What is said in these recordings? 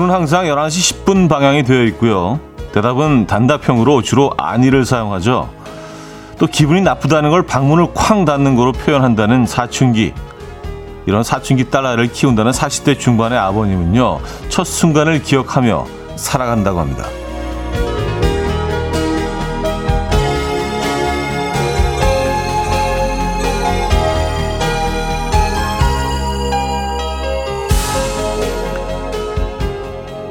눈은 항상 11시 10분 방향이 되어 있고요. 대답은 단답형으로 주로 아니를 사용하죠. 또 기분이 나쁘다는 걸 방문을 쾅 닫는 거로 표현한다는 사춘기. 이런 사춘기 딸아이를 키운다는 40대 중반의 아버님은요. 첫 순간을 기억하며 살아간다고 합니다.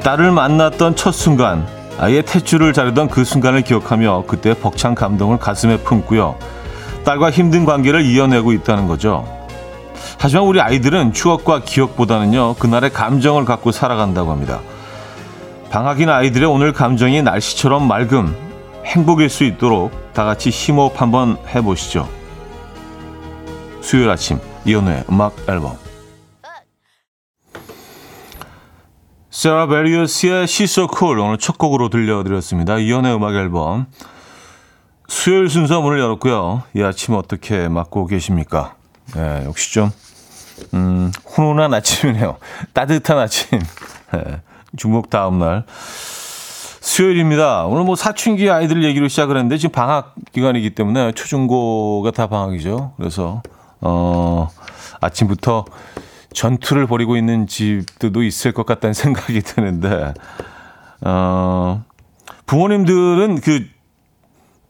딸을 만났던 첫 순간, 아이의 탯줄을 자르던 그 순간을 기억하며 그때 벅찬 감동을 가슴에 품고요. 딸과 힘든 관계를 이어내고 있다는 거죠. 하지만 우리 아이들은 추억과 기억보다는요, 그날의 감정을 갖고 살아간다고 합니다. 방학인 아이들의 오늘 감정이 날씨처럼 맑음, 행복일 수 있도록 다 같이 힘호흡 한번 해보시죠. 수요일 아침, 이연우의 음악 앨범. 세라 베리어스의 She's So Cool 오늘 첫 곡으로 들려드렸습니다. 이연의 음악 앨범 수요일 순서 문을 열었고요. 이 아침 어떻게 맞고 계십니까? 네, 역시 좀 음, 훈훈한 아침이네요. 따뜻한 아침. 네, 중복 다음 날 수요일입니다. 오늘 뭐 사춘기 아이들 얘기로 시작을 했는데 지금 방학 기간이기 때문에 초중고가 다 방학이죠. 그래서 어 아침부터 전투를 벌이고 있는 집들도 있을 것 같다는 생각이 드는데, 어, 부모님들은 그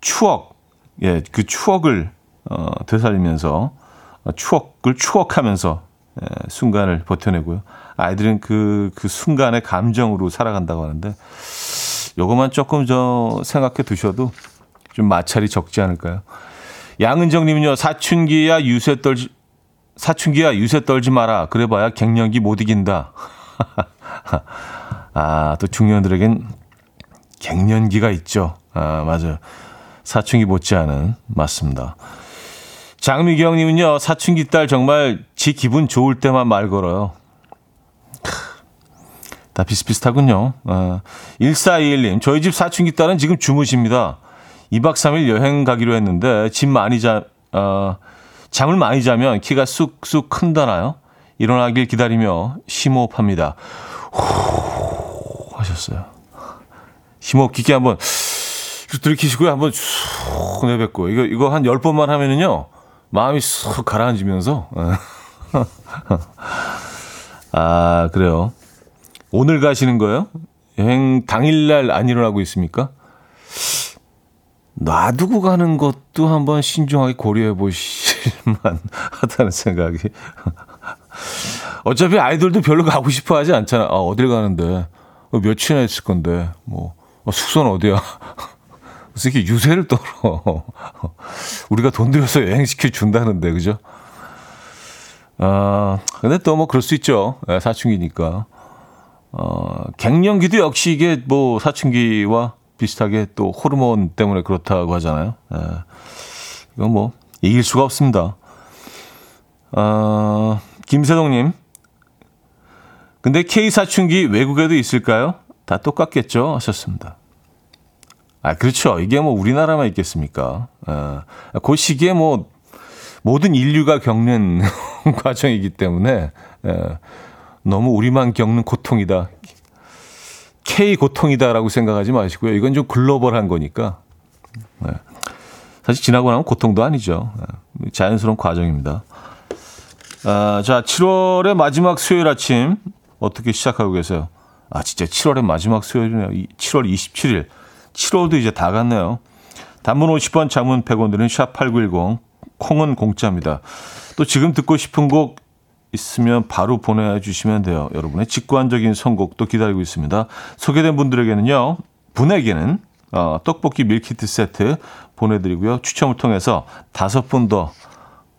추억, 예, 그 추억을, 어, 되살리면서, 추억을 추억하면서, 예, 순간을 버텨내고요. 아이들은 그, 그 순간의 감정으로 살아간다고 하는데, 요것만 조금 저 생각해 두셔도 좀 마찰이 적지 않을까요? 양은정님은요, 사춘기야 유세 떨, 사춘기야 유세 떨지 마라. 그래봐야 갱년기 못 이긴다. 아, 또 중년들에겐 갱년기가 있죠. 아, 맞아요. 사춘기 못지않은 맞습니다. 장미경님은요, 사춘기 딸 정말 지 기분 좋을 때만 말 걸어요. 다 비슷비슷하군요. 아, 1421님, 저희 집 사춘기 딸은 지금 주무십니다. 2박 3일 여행 가기로 했는데, 집 많이 자, 어, 잠을 많이 자면 키가 쑥쑥 큰다나요? 일어나길 기다리며 심호흡합니다. 후 하셨어요. 심호흡 깊게 한번 들이키시고요. 한번 쑥 내뱉고. 이거, 이거 한 10번만 하면은요. 마음이 쑥 가라앉으면서. 아, 그래요. 오늘 가시는 거예요? 여행 당일날 안 일어나고 있습니까? 놔두고 가는 것도 한번 신중하게 고려해 보 실만 하다는 생각이. 어차피 아이들도 별로 가고 싶어 하지 않잖아. 아, 어딜 가는데. 어, 며칠이나 있을 건데. 뭐, 어, 숙소는 어디야. 무슨 이렇게 유세를 떨어. 우리가 돈 들여서 여행시켜 준다는데, 그죠? 아, 근데 또 뭐 그럴 수 있죠. 네, 사춘기니까. 어, 갱년기도 역시 이게 뭐 사춘기와 비슷하게 또 호르몬 때문에 그렇다고 하잖아요. 예. 이건 뭐 이길 수가 없습니다. 어, 김세동님. 근데 K 사춘기 외국에도 있을까요? 다 똑같겠죠? 하셨습니다. 아, 그렇죠. 이게 뭐 우리나라만 있겠습니까? 아, 그 시기에 뭐 모든 인류가 겪는 과정이기 때문에 에, 너무 우리만 겪는 고통이다. K 고통이다라고 생각하지 마시고요. 이건 좀 글로벌한 거니까. 네. 사실 지나고 나면 고통도 아니죠. 네. 자연스러운 과정입니다. 아, 자, 7월의 마지막 수요일 아침 어떻게 시작하고 계세요? 아, 진짜 7월의 마지막 수요일이네요. 7월 27일. 7월도 이제 다 갔네요. 단문 50원, 장문 100원 드는 샵8910. 콩은 공짜입니다. 또 지금 듣고 싶은 곡 있으면 바로 보내주시면 돼요. 여러분의 직관적인 선곡도 기다리고 있습니다. 소개된 분들에게는요, 분에게는 어, 떡볶이 밀키트 세트 보내드리고요. 추첨을 통해서 다섯 분 더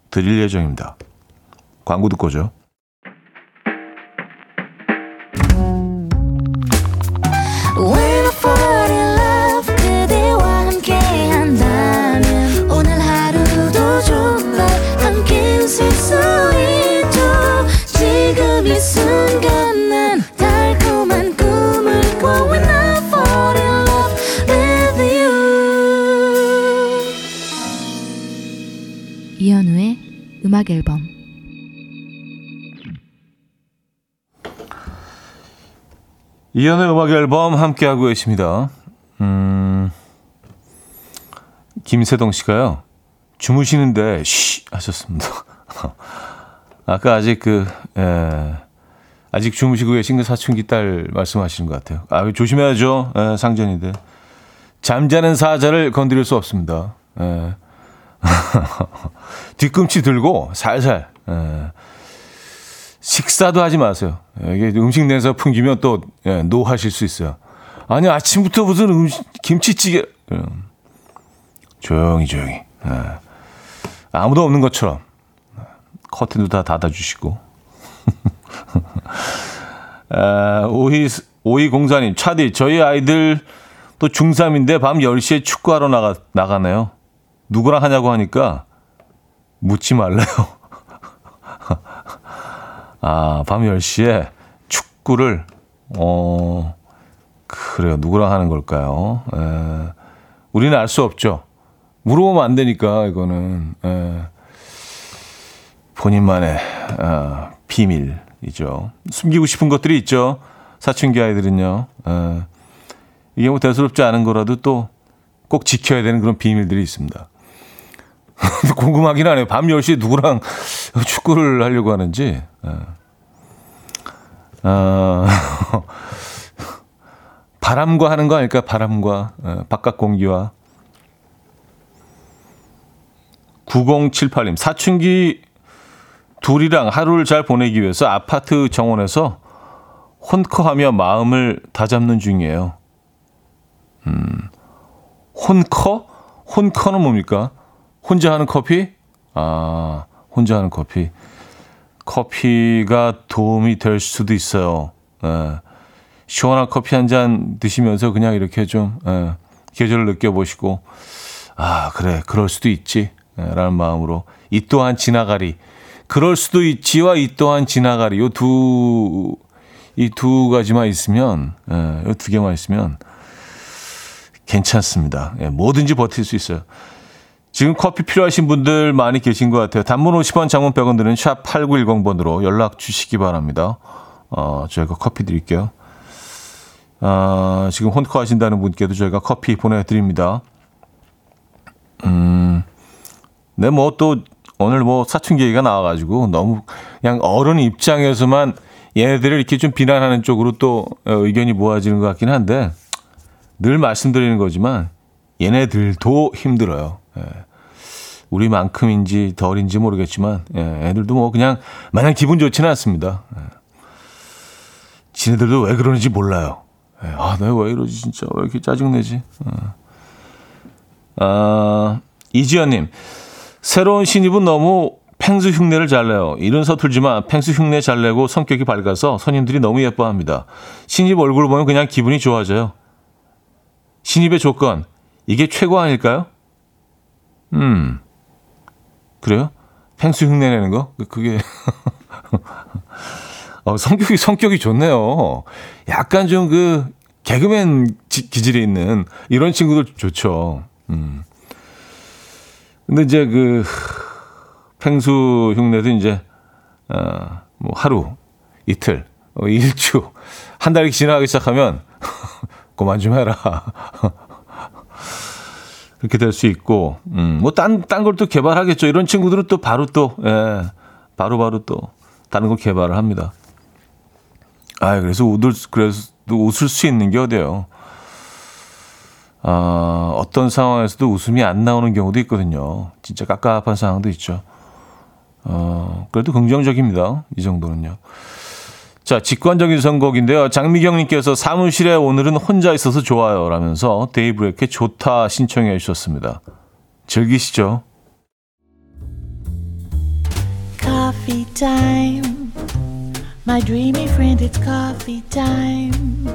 드릴 예정입니다. 광고 듣고 오죠. 음악 앨범 이연의 음악 앨범 함께하고 계십니다. 음, 김세동 씨가요. 주무시는데 쉬 하셨습니다. 아까 아직 그 예, 아직 주무시고 계신 그 사춘기 딸 말씀하시는 것 같아요. 아 조심해야죠. 예, 상전인데 잠자는 사자를 건드릴 수 없습니다. 예. 뒤꿈치 들고 살살 예. 식사도 하지 마세요. 예, 이게 음식 내서 풍기면 또 예, 노하실 수 있어요. 아니 아침부터 무슨 음식 김치찌개 예. 조용히 조용히 예. 아무도 없는 것처럼 커튼도 다 닫아주시고 아, 오이 오이 공사님 차디 저희 아이들 또 중3인데 밤 10시에 축구하러 나가 나가네요. 누구랑 하냐고 하니까 묻지 말래요. 아, 밤 10시에 축구를, 어, 그래요. 누구랑 하는 걸까요? 에, 우리는 알 수 없죠. 물어보면 안 되니까, 이거는. 에, 본인만의 어, 비밀이죠. 숨기고 싶은 것들이 있죠. 사춘기 아이들은요. 에, 이게 뭐 대수롭지 않은 거라도 또 꼭 지켜야 되는 그런 비밀들이 있습니다. 궁금하긴 하네요. 밤 10시에 누구랑 축구를 하려고 하는지. 어, 바람과 하는 거 아닐까? 바람과, 어, 바깥 공기와. 9078님, 사춘기 둘이랑 하루를 잘 보내기 위해서 아파트 정원에서 혼커하며 마음을 다잡는 중이에요. 음, 혼커? 혼커는 뭡니까? 혼자 하는 커피? 아, 혼자 하는 커피. 커피가 도움이 될 수도 있어요. 예. 시원한 커피 한 잔 드시면서 그냥 이렇게 좀 예, 계절을 느껴보시고 아 그래 그럴 수도 있지 예, 라는 마음으로 이 또한 지나가리 그럴 수도 있지와 이 또한 지나가리 요 두 이 두 가지만 있으면 예, 요두 개만 있으면 괜찮습니다. 예, 뭐든지 버틸 수 있어요. 지금 커피 필요하신 분들 많이 계신 것 같아요. 단문 50원, 장문 100원 드는 샵 8910번으로 연락 주시기 바랍니다. 어, 저희가 커피 드릴게요. 어, 지금 혼코 하신다는 분께도 저희가 커피 보내드립니다. 음, 네, 뭐 또 오늘 뭐 사춘기 얘기가 나와가지고 너무 그냥 어른 입장에서만 얘네들을 이렇게 좀 비난하는 쪽으로 또 의견이 모아지는 것 같긴 한데 늘 말씀드리는 거지만 얘네들도 힘들어요. 예. 우리만큼인지 덜인지 모르겠지만 예, 애들도 뭐 그냥 마냥 기분 좋지는 않습니다. 예. 지네들도 왜 그러는지 몰라요. 예. 아, 내가 왜 이러지 진짜 왜 이렇게 짜증내지? 어. 아, 이지연님 새로운 신입은 너무 펭수 흉내를 잘 내요. 이런 서툴지만 펭수 흉내 잘 내고 성격이 밝아서 손님들이 너무 예뻐합니다. 신입 얼굴 보면 그냥 기분이 좋아져요. 신입의 조건 이게 최고 아닐까요? 음. 그래요? 펭수 흉내 내는 거? 그, 그게. 어, 성격이, 성격이 좋네요. 약간 좀 그, 개그맨 지, 기질이 있는 이런 친구들 좋죠. 음. 근데 이제 그, 펭수 흉내도 이제, 어, 뭐 하루, 이틀, 어, 일주, 한 달이 지나가기 시작하면, 그만 좀 해라. 그렇게 될 수 있고, 음, 뭐, 딴, 딴 걸 또 개발하겠죠. 이런 친구들은 또 바로 또, 예, 바로바로 바로 또, 다른 걸 개발을 합니다. 아 그래서 웃을, 그래서 또 웃을 수 있는 게 어디예요. 아, 어떤 상황에서도 웃음이 안 나오는 경우도 있거든요. 진짜 깝깝한 상황도 있죠. 어, 그래도 긍정적입니다. 이 정도는요. 자, 직관적인 선곡인데요. 장미경님께서 사무실에 오늘은 혼자 있어서 좋아요. 라면서 데이브레이크의 좋다 신청해 주셨습니다. 즐기시죠. Coffee time. My dreamy friend, it's coffee time.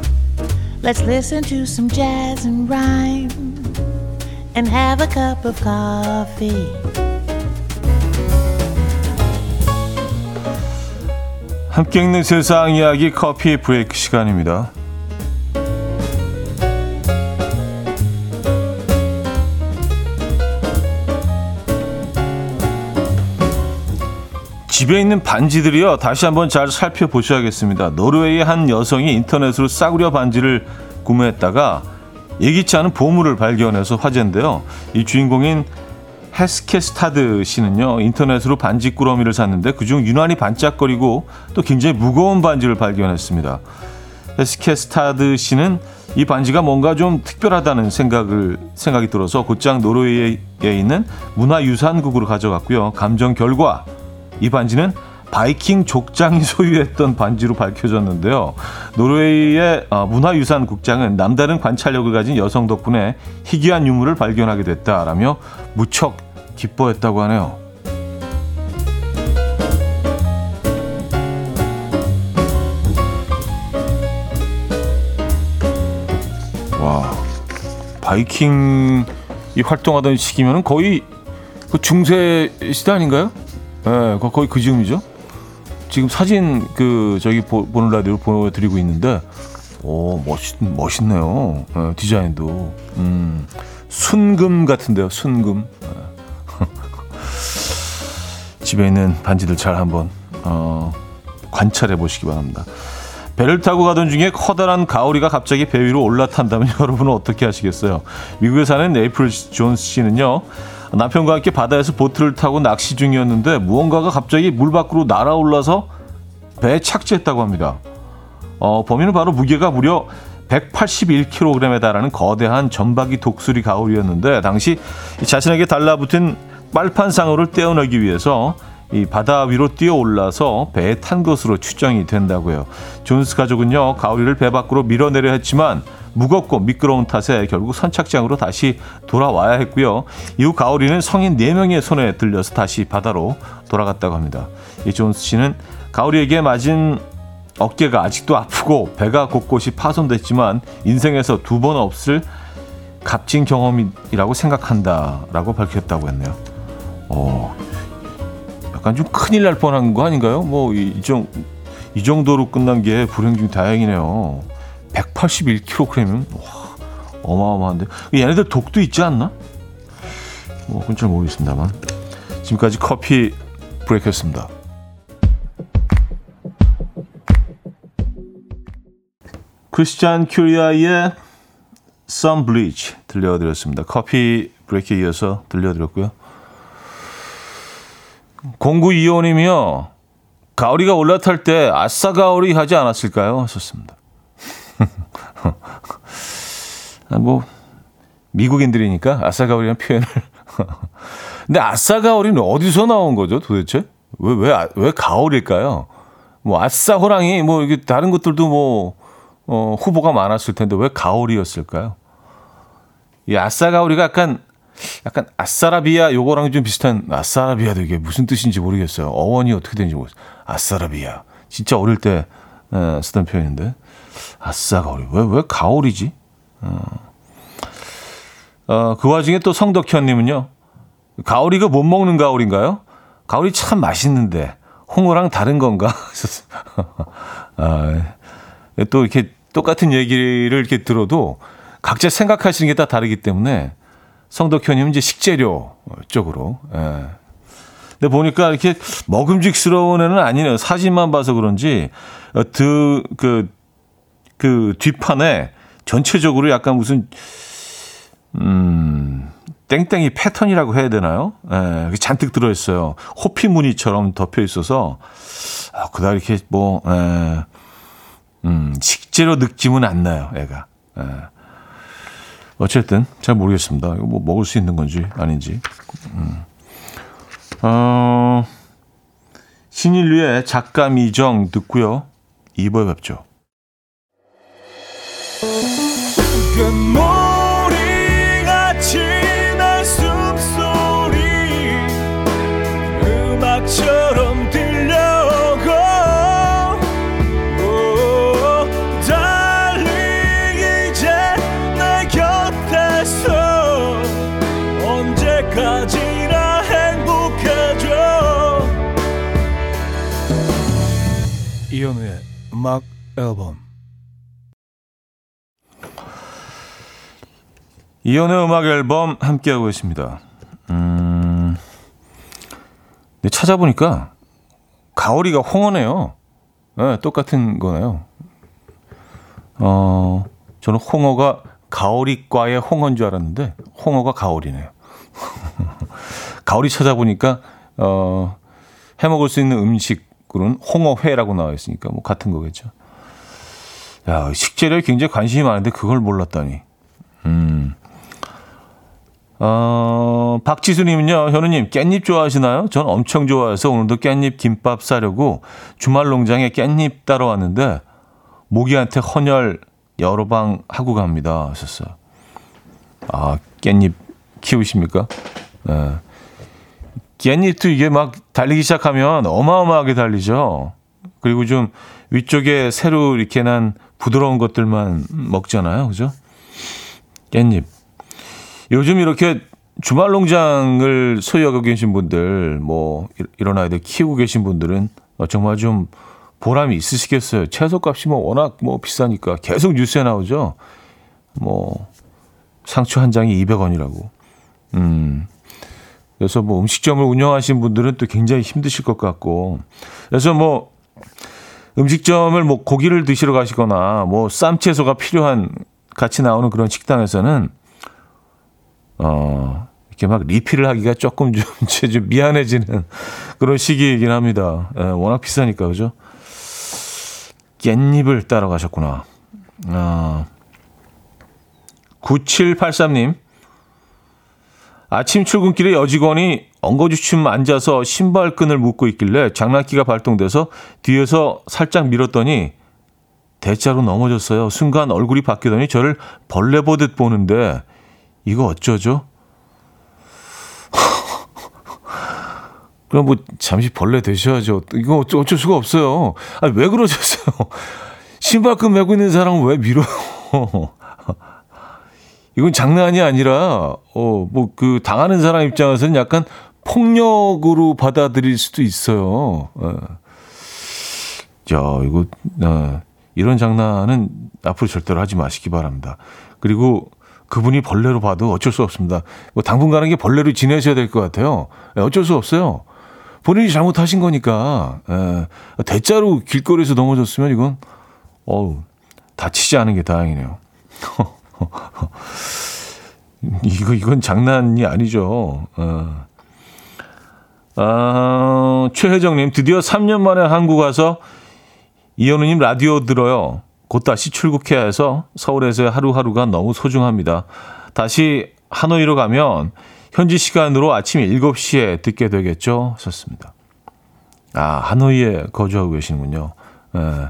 Let's listen to some jazz and rhyme and have a cup of coffee. 함께 읽는 세상 이야기 커피 브레이크 시간입니다. 집에 있는 반지들이요. 다시 한번 잘 살펴보셔야겠습니다. 노르웨이의 한 여성이 인터넷으로 싸구려 반지를 구매했다가 예기치 않은 보물을 발견해서 화제인데요. 이 주인공인 헤스케스타드 씨는요 인터넷으로 반지 꾸러미를 샀는데 그중 유난히 반짝거리고 또 굉장히 무거운 반지를 발견했습니다. 헤스케스타드 씨는 이 반지가 뭔가 좀 특별하다는 생각을 생각이 들어서 곧장 노르웨이에 있는 문화유산국으로 가져갔고요. 감정 결과 이 반지는 바이킹 족장이 소유했던 반지로 밝혀졌는데요. 노르웨이의 어, 문화유산국장은 남다른 관찰력을 가진 여성 덕분에 희귀한 유물을 발견하게 됐다라며 무척 기뻐했다고 하네요. 와, 바이킹이 활동하던 시기면 거의 그 중세 시대 아닌가요? 예, 네, 거의 그 즈음이죠. 지금 사진 그 저기 보, 는 라디오 보여드리고 있는데 오 멋있 멋있네요. 네, 디자인도 음, 순금 같은데요. 순금. 네. 집에 있는 반지들 잘 한번 어, 관찰해 보시기 바랍니다. 배를 타고 가던 중에 커다란 가오리가 갑자기 배 위로 올라탄다면 여러분은 어떻게 하시겠어요? 미국에 사는 에이플 존스 씨는요. 남편과 함께 바다에서 보트를 타고 낚시 중이었는데 무언가가 갑자기 물 밖으로 날아올라서 배에 착지했다고 합니다. 어, 범인은 바로 무게가 무려 181kg에 달하는 거대한 전박이 독수리 가오리였는데 당시 자신에게 달라붙은 빨판상어를 떼어내기 위해서 이 바다 위로 뛰어 올라서 배에 탄 것으로 추정이 된다고요. 존스 가족은요 가오리를 배 밖으로 밀어내려 했지만 무겁고 미끄러운 탓에 결국 선착장으로 다시 돌아와야 했고요. 이후 가오리는 성인 4명의 손에 들려서 다시 바다로 돌아갔다고 합니다. 이 존스 씨는 가오리에게 맞은 어깨가 아직도 아프고 배가 곳곳이 파손됐지만 인생에서 두 번 없을 값진 경험이라고 생각한다라고 밝혔다고 했네요. 어, 약간 좀 큰일 날 뻔한 거 아닌가요? 뭐, 이, 정, 이 정도로 끝난 게 불행 중 다행이네요. 181kg이면, 와, 어마어마한데. 얘네들 독도 있지 않나? 뭐, 그건 잘 모르겠습니다만. 지금까지 커피 브레이크였습니다. 크리스찬 큐리아의 Some Bleach 들려드렸습니다. 커피 브레이크에 이어서 들려드렸고요. 0925님이요. 가오리가 올라탈 때 아싸 가오리 하지 않았을까요? 하셨습니다. 아, 뭐 미국인들이니까 아싸 가오리라는 표현을. 근데 아싸 가오리는 어디서 나온 거죠, 도대체? 왜 왜 왜 왜 가오리일까요? 뭐 아싸 호랑이 뭐 이게 다른 것들도 뭐 어, 후보가 많았을 텐데 왜 가오리였을까요? 이 아싸 가오리가 약간 약간 아싸라비아 요거랑 좀 비슷한 아싸라비아도 이게 무슨 뜻인지 모르겠어요. 어원이 어떻게 되는지 모르겠어요. 아싸라비아. 진짜 어릴 때 에, 쓰던 표현인데 아싸 가오리. 왜 왜 가오리지? 어. 어, 그 와중에 또 성덕현님은요. 가오리가 못 먹는 가오리인가요? 가오리 참 맛있는데 홍어랑 다른 건가? 아, 또 이렇게 똑같은 얘기를 이렇게 들어도 각자 생각하시는 게 다 다르기 때문에 성덕현님은 이제 식재료 쪽으로. 예. 근데 보니까 이렇게 먹음직스러운 애는 아니네요. 사진만 봐서 그런지 어, 그, 그, 그 뒷판에 전체적으로 약간 무슨 음, 땡땡이 패턴이라고 해야 되나요? 예, 잔뜩 들어있어요. 호피 무늬처럼 덮여 있어서, 아, 그다 이렇게 뭐, 예, 음, 식재료 느낌은 안 나요, 애가. 예. 어쨌든 잘 모르겠습니다. 이거 뭐 먹을 수 있는 건지 아닌지. 음. 어, 신인류의 작가 미정 듣고요. 2부에 뵙죠. 음악 앨범 이현우의 음악 앨범 함께하고 있습니다. 음, 네, 찾아보니까 가오리가 홍어네요. 네, 똑같은 거네요. 어, 저는 홍어가 가오리과의 홍어인 줄 알았는데 홍어가 가오리네요. 가오리 찾아보니까 어, 해 먹을 수 있는 음식 으로는 홍어회라고 나와 있으니까 뭐 같은 거겠죠. 야, 식재료에 굉장히 관심이 많은데 그걸 몰랐다니. 음. 어, 박지수님은요, 현우님, 깻잎 좋아하시나요? 전 엄청 좋아해서 오늘도 깻잎 김밥 싸려고 주말 농장에 깻잎 따러 왔는데, 모기한테 헌혈 여러 방 하고 갑니다. 하셨어요. 아, 깻잎 키우십니까? 네. 깻잎도 이게 막 달리기 시작하면 어마어마하게 달리죠. 그리고 좀 위쪽에 새로 이렇게 난 부드러운 것들만 먹잖아요. 그죠? 깻잎. 요즘 이렇게 주말 농장을 소유하고 계신 분들, 뭐, 이런 아이들 키우고 계신 분들은 정말 좀 보람이 있으시겠어요. 채소 값이 뭐 워낙 뭐 비싸니까 계속 뉴스에 나오죠. 뭐, 상추 한 장이 200원이라고. 음. 그래서 뭐 음식점을 운영하신 분들은 또 굉장히 힘드실 것 같고. 그래서 뭐 음식점을 뭐 고기를 드시러 가시거나 뭐 쌈채소가 필요한 같이 나오는 그런 식당에서는 어 이렇게 막 리필을 하기가 조금 좀, 좀 미안해지는 그런 시기이긴 합니다. 예, 워낙 비싸니까 그죠? 깻잎을 따러 가셨구나. 아 9783님 아침 출근길에 여직원이 엉거주춤 앉아서 신발끈을 묶고 있길래 장난기가 발동돼서 뒤에서 살짝 밀었더니 대자로 넘어졌어요. 순간 얼굴이 바뀌더니 저를 벌레 보듯 보는데 이거 어쩌죠? 그럼 뭐 잠시 벌레 되셔야죠. 이거 어쩔 수가 없어요. 아니 왜 그러셨어요? 신발끈 메고 있는 사람은 왜 밀어요? 이건 장난이 아니라 어 뭐 그 당하는 사람 입장에서는 약간 폭력으로 받아들일 수도 있어요. 어. 야 이거 어, 이런 장난은 앞으로 절대로 하지 마시기 바랍니다. 그리고 그분이 벌레로 봐도 어쩔 수 없습니다. 뭐 당분간은 게 벌레로 지내셔야 될 것 같아요. 예, 어쩔 수 없어요. 본인이 잘못하신 거니까 에, 예, 대자로 길거리에서 넘어졌으면 이건 어우 다치지 않은 게 다행이네요. 이거 이건 장난이 아니죠. 어. 아, 최혜정님 드디어 3년 만에 한국 와서 이현우님 라디오 들어요. 곧 다시 출국해야 해서 서울에서의 하루하루가 너무 소중합니다. 다시 하노이로 가면 현지 시간으로 아침 7시에 듣게 되겠죠? 하셨습니다. 아, 하노이에 거주하고 계시는군요. 예.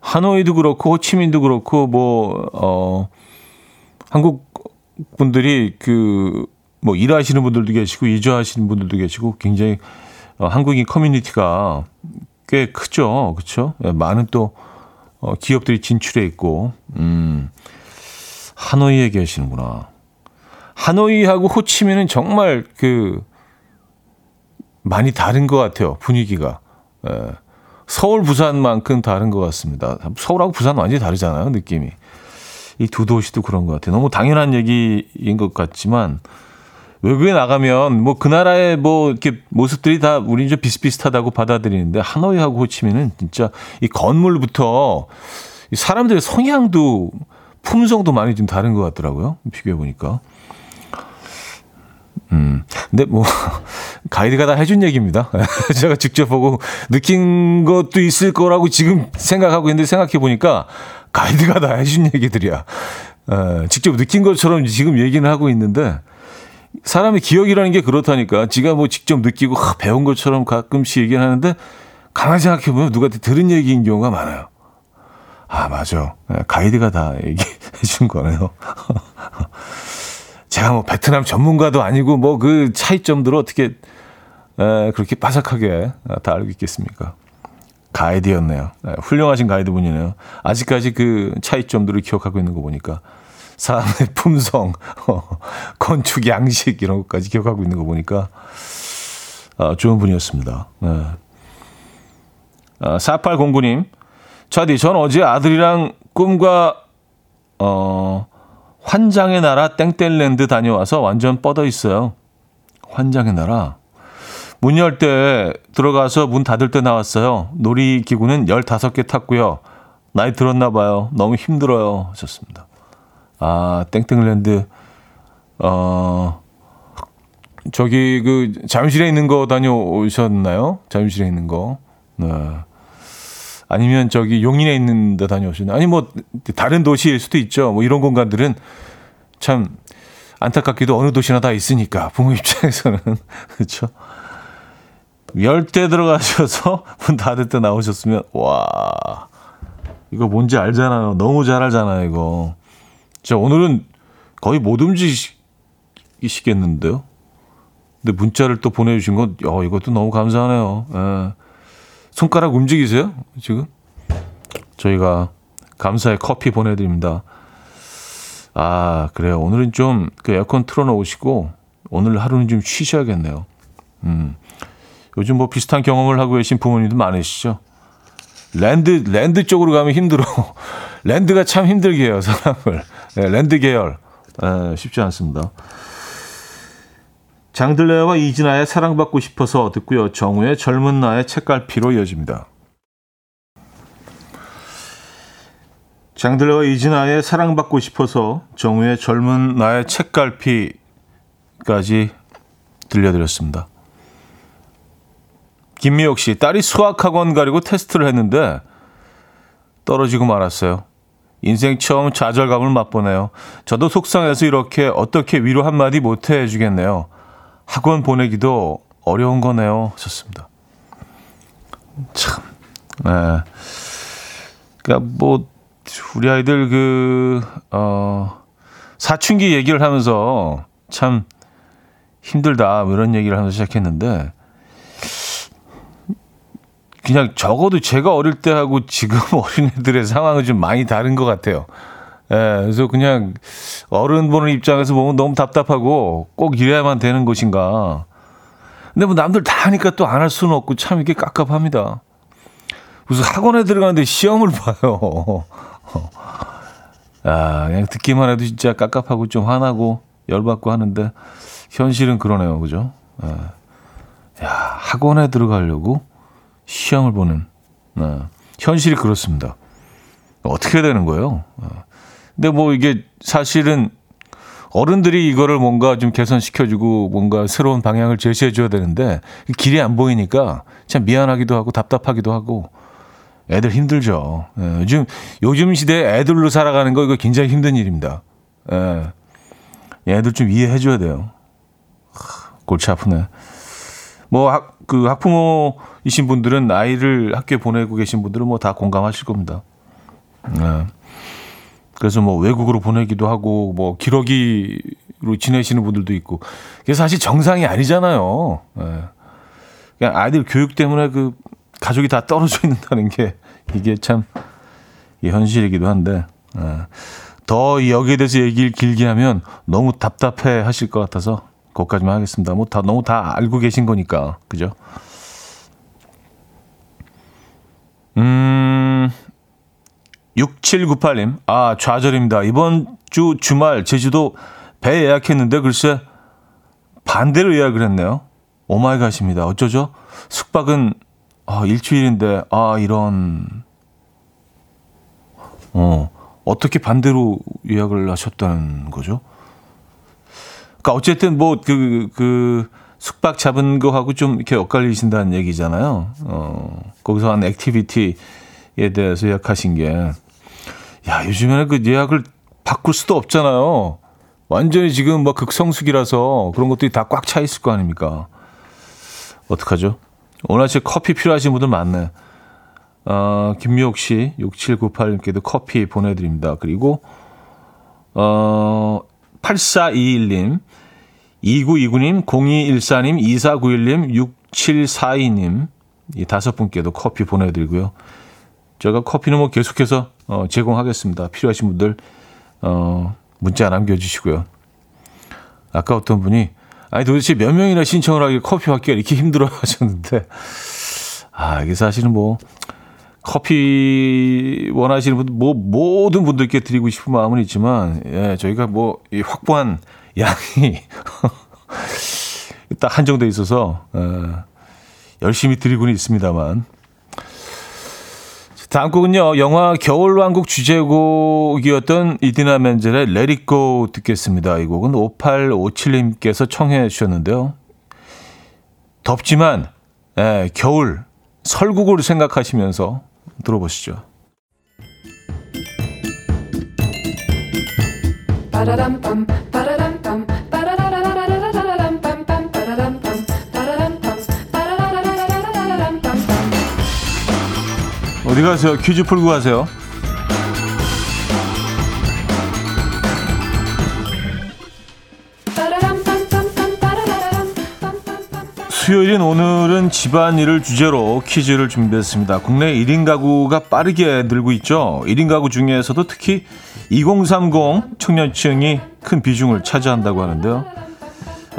하노이도 그렇고 호치민도 그렇고 뭐 어, 한국 분들이 그 뭐 일하시는 분들도 계시고 이주하시는 분들도 계시고 굉장히 어, 한국인 커뮤니티가 꽤 크죠. 그렇죠? 많은 또 어, 기업들이 진출해 있고 음. 하노이에 계시는구나. 하노이하고 호치민은 정말 그 많이 다른 것 같아요. 분위기가. 예. 서울, 부산만큼 다른 것 같습니다. 서울하고 부산 완전히 다르잖아요. 느낌이. 이 두 도시도 그런 것 같아요. 너무 당연한 얘기인 것 같지만 외국에 나가면 뭐 그 나라의 뭐 이렇게 모습들이 다 우리 좀 비슷비슷하다고 받아들이는데 하노이하고 호치민은 진짜 이 건물부터 이 사람들의 성향도 품성도 많이 좀 다른 것 같더라고요. 비교해 보니까. 음, 근데 뭐 가이드가 다 해준 얘기입니다. 제가 직접 보고 느낀 것도 있을 거라고 지금 생각하고 있는데 생각해 보니까 가이드가 다 해준 얘기들이야. 에, 직접 느낀 것처럼 지금 얘기는 하고 있는데 사람의 기억이라는 게 그렇다니까. 지가 뭐 직접 느끼고 하, 배운 것처럼 가끔씩 얘기를 하는데 가만히 생각해 보면 누구한테 들은 얘기인 경우가 많아요. 아 맞아. 가이드가 다 얘기해 준 거네요. 제가 뭐 베트남 전문가도 아니고 뭐 그 차이점들을 어떻게 에, 그렇게 바삭하게 다 알고 있겠습니까? 가이드였네요. 네, 훌륭하신 가이드분이네요. 아직까지 그 차이점들을 기억하고 있는 거 보니까 사람의 품성, 어, 건축 양식 이런 것까지 기억하고 있는 거 보니까 아, 좋은 분이었습니다. 네. 아, 4809님, 차디, 전 어제 아들이랑 꿈과 어, 환장의 나라 땡땡랜드 다녀와서 완전 뻗어 있어요. 환장의 나라. 문 열 때 들어가서 문 닫을 때 나왔어요. 놀이기구는 15개 탔고요. 나이 들었나 봐요. 너무 힘들어요. 하셨습니다. 아, 땡땡랜드, 어, 저기 그 자유실에 있는 거 다녀오셨나요? 자유실에 있는 거. 네. 아니면 저기 용인에 있는 데 다녀오셨나요? 아니 뭐 다른 도시일 수도 있죠. 뭐 이런 공간들은 참 안타깝게도 어느 도시나 다 있으니까 부모 입장에서는 그렇죠. 열대 들어가셔서 문 닫을 때 나오셨으면 와 이거 뭔지 알잖아요. 너무 잘 알잖아요. 이거. 자 오늘은 거의 못 움직이시겠는데요. 근데 문자를 또 보내주신 건, 어, 이것도 너무 감사하네요. 예. 손가락 움직이세요? 지금? 저희가 감사의 커피 보내드립니다. 아, 그래요. 오늘은 좀 그 에어컨 틀어놓으시고 오늘 하루는 좀 쉬셔야겠네요. 음. 요즘 뭐 비슷한 경험을 하고 계신 부모님도 많으시죠? 랜드, 랜드 쪽으로 가면 힘들어. 랜드가 참 힘들게 해요, 사람을. 네, 랜드 계열. 네, 쉽지 않습니다. 장들레와 이진아의 사랑받고 싶어서 듣고요. 정우의 젊은 나의 책갈피로 이어집니다. 장들레와 이진아의 사랑받고 싶어서 정우의 젊은 나의 책갈피까지 들려드렸습니다. 김미옥 씨, 딸이 수학학원 가려고 테스트를 했는데 떨어지고 말았어요. 인생 처음 좌절감을 맛보네요. 저도 속상해서 이렇게 어떻게 위로 한마디 못 해주겠네요. 학원 보내기도 어려운 거네요. 좋습니다. 참, 네. 그러니까 뭐 우리 아이들 그, 어, 사춘기 얘기를 하면서 참 힘들다, 뭐 이런 얘기를 하면서 시작했는데, 그냥 적어도 제가 어릴 때 하고 지금 어린애들의 상황은 좀 많이 다른 것 같아요. 예, 그래서 그냥 어른 보는 입장에서 보면 너무 답답하고 꼭 이래야만 되는 것인가. 근데 뭐 남들 다 하니까 또 안 할 수는 없고 참 이게 깝깝합니다. 무슨 학원에 들어가는데 시험을 봐요. 아, 그냥 듣기만 해도 진짜 깝깝하고 좀 화나고 열받고 하는데 현실은 그러네요. 그죠? 예. 야, 학원에 들어가려고 시험을 보는 예. 현실이 그렇습니다. 어떻게 되는 거예요? 예. 근데 뭐 이게 사실은 어른들이 이거를 뭔가 좀 개선시켜주고 뭔가 새로운 방향을 제시해줘야 되는데 길이 안 보이니까 참 미안하기도 하고 답답하기도 하고 애들 힘들죠. 예, 요즘 요즘 시대에 애들로 살아가는 거 이거 굉장히 힘든 일입니다. 예, 애들 좀 이해해줘야 돼요. 골치 아프네. 뭐 학 그 학부모이신 분들은 아이를 학교에 보내고 계신 분들은 뭐 다 공감하실 겁니다. 예. 그래서 뭐 외국으로 보내기도 하고 뭐 기러기로 지내시는 분들도 있고 그게 사실 정상이 아니잖아요. 예. 그냥 아이들 교육 때문에 그 가족이 다 떨어져 있는다는 게 이게 참 현실이기도 한데 예. 더 여기에 대해서 얘기를 길게 하면 너무 답답해 하실 것 같아서 거기까지만 하겠습니다. 뭐 다 너무 다 알고 계신 거니까 그죠? 음 6798님 아 좌절입니다. 이번 주 주말 제주도 배 예약했는데 글쎄 반대로 예약을 했네요. Oh my god입니다. 어쩌죠? 숙박은 아, 일주일인데, 아, 이런. 어, 어떻게 반대로 예약을 하셨다는 거죠? 그니까 어쨌든 뭐, 그, 그, 숙박 잡은 거하고 좀 이렇게 엇갈리신다는 얘기잖아요. 어, 거기서 한 activity에 대해서 예약하신 게. 야, 요즘에는 그 예약을 바꿀 수도 없잖아요. 완전히 지금 뭐 극성수기라서 그런 것들이 다 꽉 차 있을 거 아닙니까? 어떡하죠? 오늘 아침 커피 필요하신 분들 많네. 어, 김미옥 씨, 6798님께도 커피 보내드립니다. 그리고, 어, 8421님, 2929님, 0214님, 2491님, 6742님, 이 다섯 분께도 커피 보내드리고요. 제가 커피는 뭐 계속해서 어, 제공하겠습니다. 필요하신 분들, 어, 문자 남겨주시고요. 아까 어떤 분이 아니 도대체 몇 명이나 신청을 하길 커피 받기가 이렇게 힘들어 하셨는데 아 이게 사실은 뭐 커피 원하시는 분들 뭐 모든 분들께 드리고 싶은 마음은 있지만 예 저희가 뭐 이 확보한 양이 딱 한정돼 있어서 어, 열심히 드리고는 있습니다만 다음 곡은요. 영화 겨울왕국 주제곡이었던 이디나 멘젤의 Let It Go 듣겠습니다. 이 곡은 5857님께서 청해 주셨는데요. 덥지만 예, 겨울 설국을 생각하시면서 들어보시죠. 어디 가세요? 퀴즈 풀고 가세요. 수요일인 오늘은 집안일을 주제로 퀴즈를 준비했습니다. 국내 1인 가구가 빠르게 늘고 있죠. 1인 가구 중에서도 특히 2030 청년층이 큰 비중을 차지한다고 하는데요.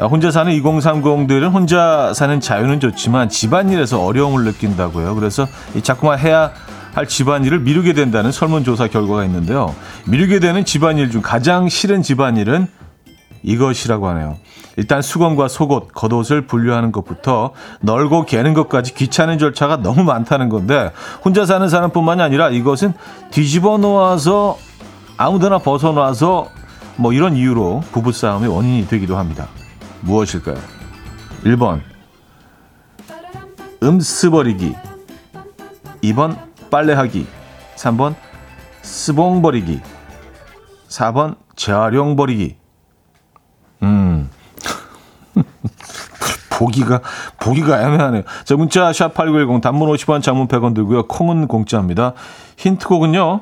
혼자 사는 2030들은 혼자 사는 자유는 좋지만 집안일에서 어려움을 느낀다고요. 그래서 자꾸만 해야 할 집안일을 미루게 된다는 설문조사 결과가 있는데요. 미루게 되는 집안일 중 가장 싫은 집안일은 이것이라고 하네요. 일단 수건과 속옷, 겉옷을 분류하는 것부터 널고 개는 것까지 귀찮은 절차가 너무 많다는 건데 혼자 사는 사람뿐만이 아니라 이것은 뒤집어 놓아서 아무데나 벗어놔서 뭐 이런 이유로 부부싸움의 원인이 되기도 합니다. 무엇일까요? 1번 음스 버리기 2번 빨래하기 3번 스봉 버리기 4번 재활용 버리기 음 보기가 보기가 애매하네요. 자 문자 샵 8910 단문 50원 장문 100원 들고요. 콩은 공짜입니다. 힌트곡은요.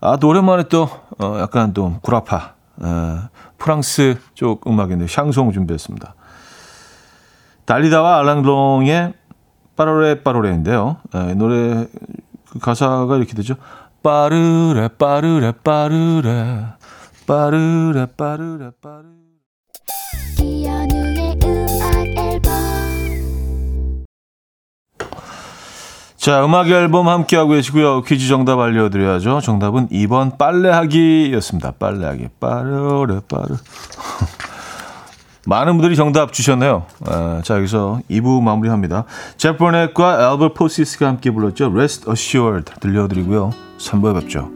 아, 또 오랜만에 또 어, 약간 또 구라파 어, 프랑스 쪽 음악인데 샹송 준비했습니다. 달리다와 알랑롱의 빠르레 빠르레인데요. 에, 노래 그 가사가 이렇게 되죠. 빠르레 빠르레 빠르레 빠르레 빠르레 빠르레 자, 음악 앨범 함께하고 계시고요. 퀴즈 정답 알려드려야죠. 정답은 2번 빨래하기였습니다. 빨래하기. 빠르르, 빠르. 많은 분들이 정답 주셨네요. 아, 자, 여기서 2부 마무리합니다. 제프 버넷과 엘버 포시스가 함께 불렀죠. Rest Assured 들려드리고요. 3부에 뵙죠.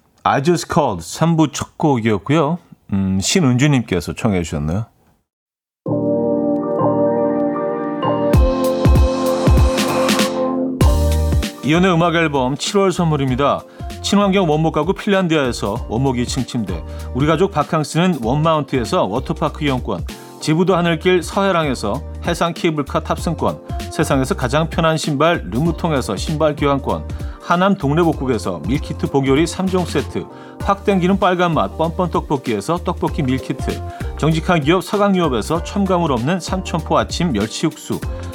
I Just Called 3부 첫 곡이었고요. 음, 신은주님께서 청해 주셨네요. 이현우의 음악 앨범 7월 선물입니다. 친환경 원목 가구 핀란디아에서 원목 2층 침대, 우리 가족 바캉스는 원마운트에서 워터파크 이용권, 제부도 하늘길 서해랑에서 해상 케이블카 탑승권, 세상에서 가장 편한 신발 르무통에서 신발 교환권, 하남 동래복국에서 밀키트 복요리 3종 세트, 확 땡기는 빨간 맛 뻔뻔 떡볶이에서 떡볶이 밀키트, 정직한 기업 서강유업에서 첨가물 없는 삼천포 아침 멸치육수,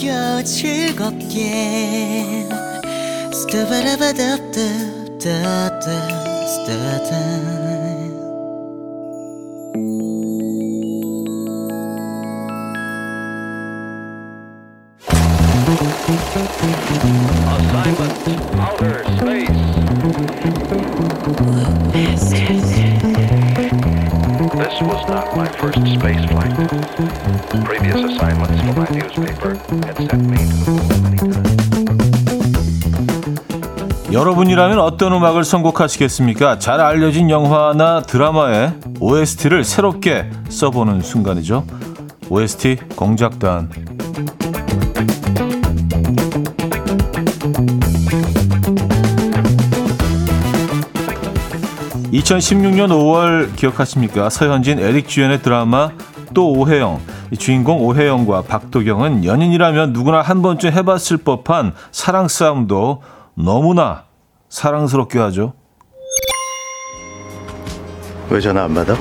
들어봐요 즐겁게 Assignment, 여러분이라면 어떤 음악을 선곡하시겠습니까? 잘 알려진 영화나 드라마의 OST를 새롭게 써보는 순간이죠. OST 공작단. 2016년 5월 기억하십니까? 서현진, 에릭 주연의 드라마 또 오해영. 주인공 오해영과 박도경은 연인이라면 누구나 한 번쯤 해봤을 법한 사랑 싸움도 너무나 사랑스럽게 하죠. 왜 전화 안 받아?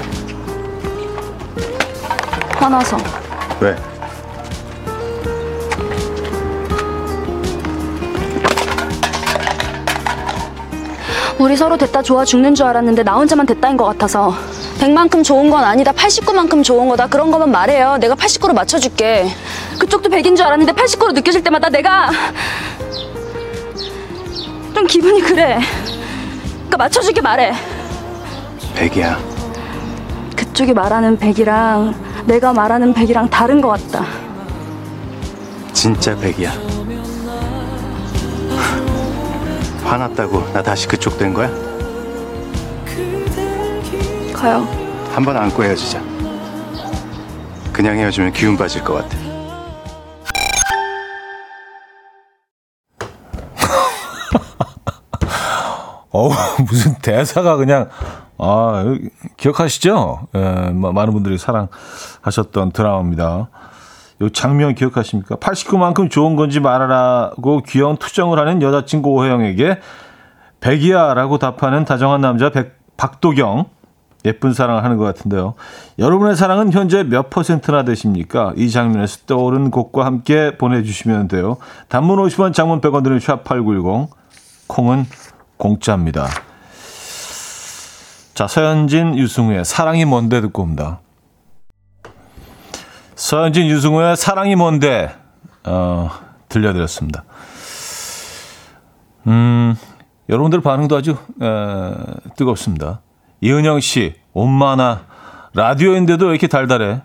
화나서 왜? 우리 서로 됐다 좋아 죽는 줄 알았는데 나 혼자만 됐다인 것 같아서 100만큼 좋은 건 아니다 89만큼 좋은 거다 그런 거만 말해요 내가 89로 맞춰줄게 그쪽도 100인 줄 알았는데 89로 느껴질 때마다 내가 좀 기분이 그래 그러니까 맞춰줄게 말해 백이야. 그쪽이 말하는 100이랑 내가 말하는 100이랑 다른 것 같다 진짜 백이야. 화났다고 나 다시 그쪽 된 거야? 가요 한 번 안고 헤어지자. 그냥 헤어지면 기운 빠질 것 같아. 어우, 무슨 대사가 그냥, 아, 기억하시죠? 예, 마- 많은 분들이 사랑하셨던 드라마입니다. 요 장면 기억하십니까? 89만큼 좋은 건지 말하라고 귀여운 투정을 하는 여자친구 오혜영에게 백이야라고 답하는 다정한 남자 백, 박도경. 예쁜 사랑을 하는 것 같은데요. 여러분의 사랑은 현재 몇 퍼센트나 되십니까? 이 장면에서 떠오른 곡과 함께 보내주시면 돼요. 단문 50원, 장문 100원 드는 샵8910. 콩은 공짜입니다. 자, 서현진, 유승우의 사랑이 뭔데 듣고 옵니다. 서현진, 유승우의 사랑이 뭔데 어, 들려드렸습니다. 음, 여러분들 반응도 아주 에, 뜨겁습니다. 이은영 씨, 엄마나 라디오인데도 왜 이렇게 달달해?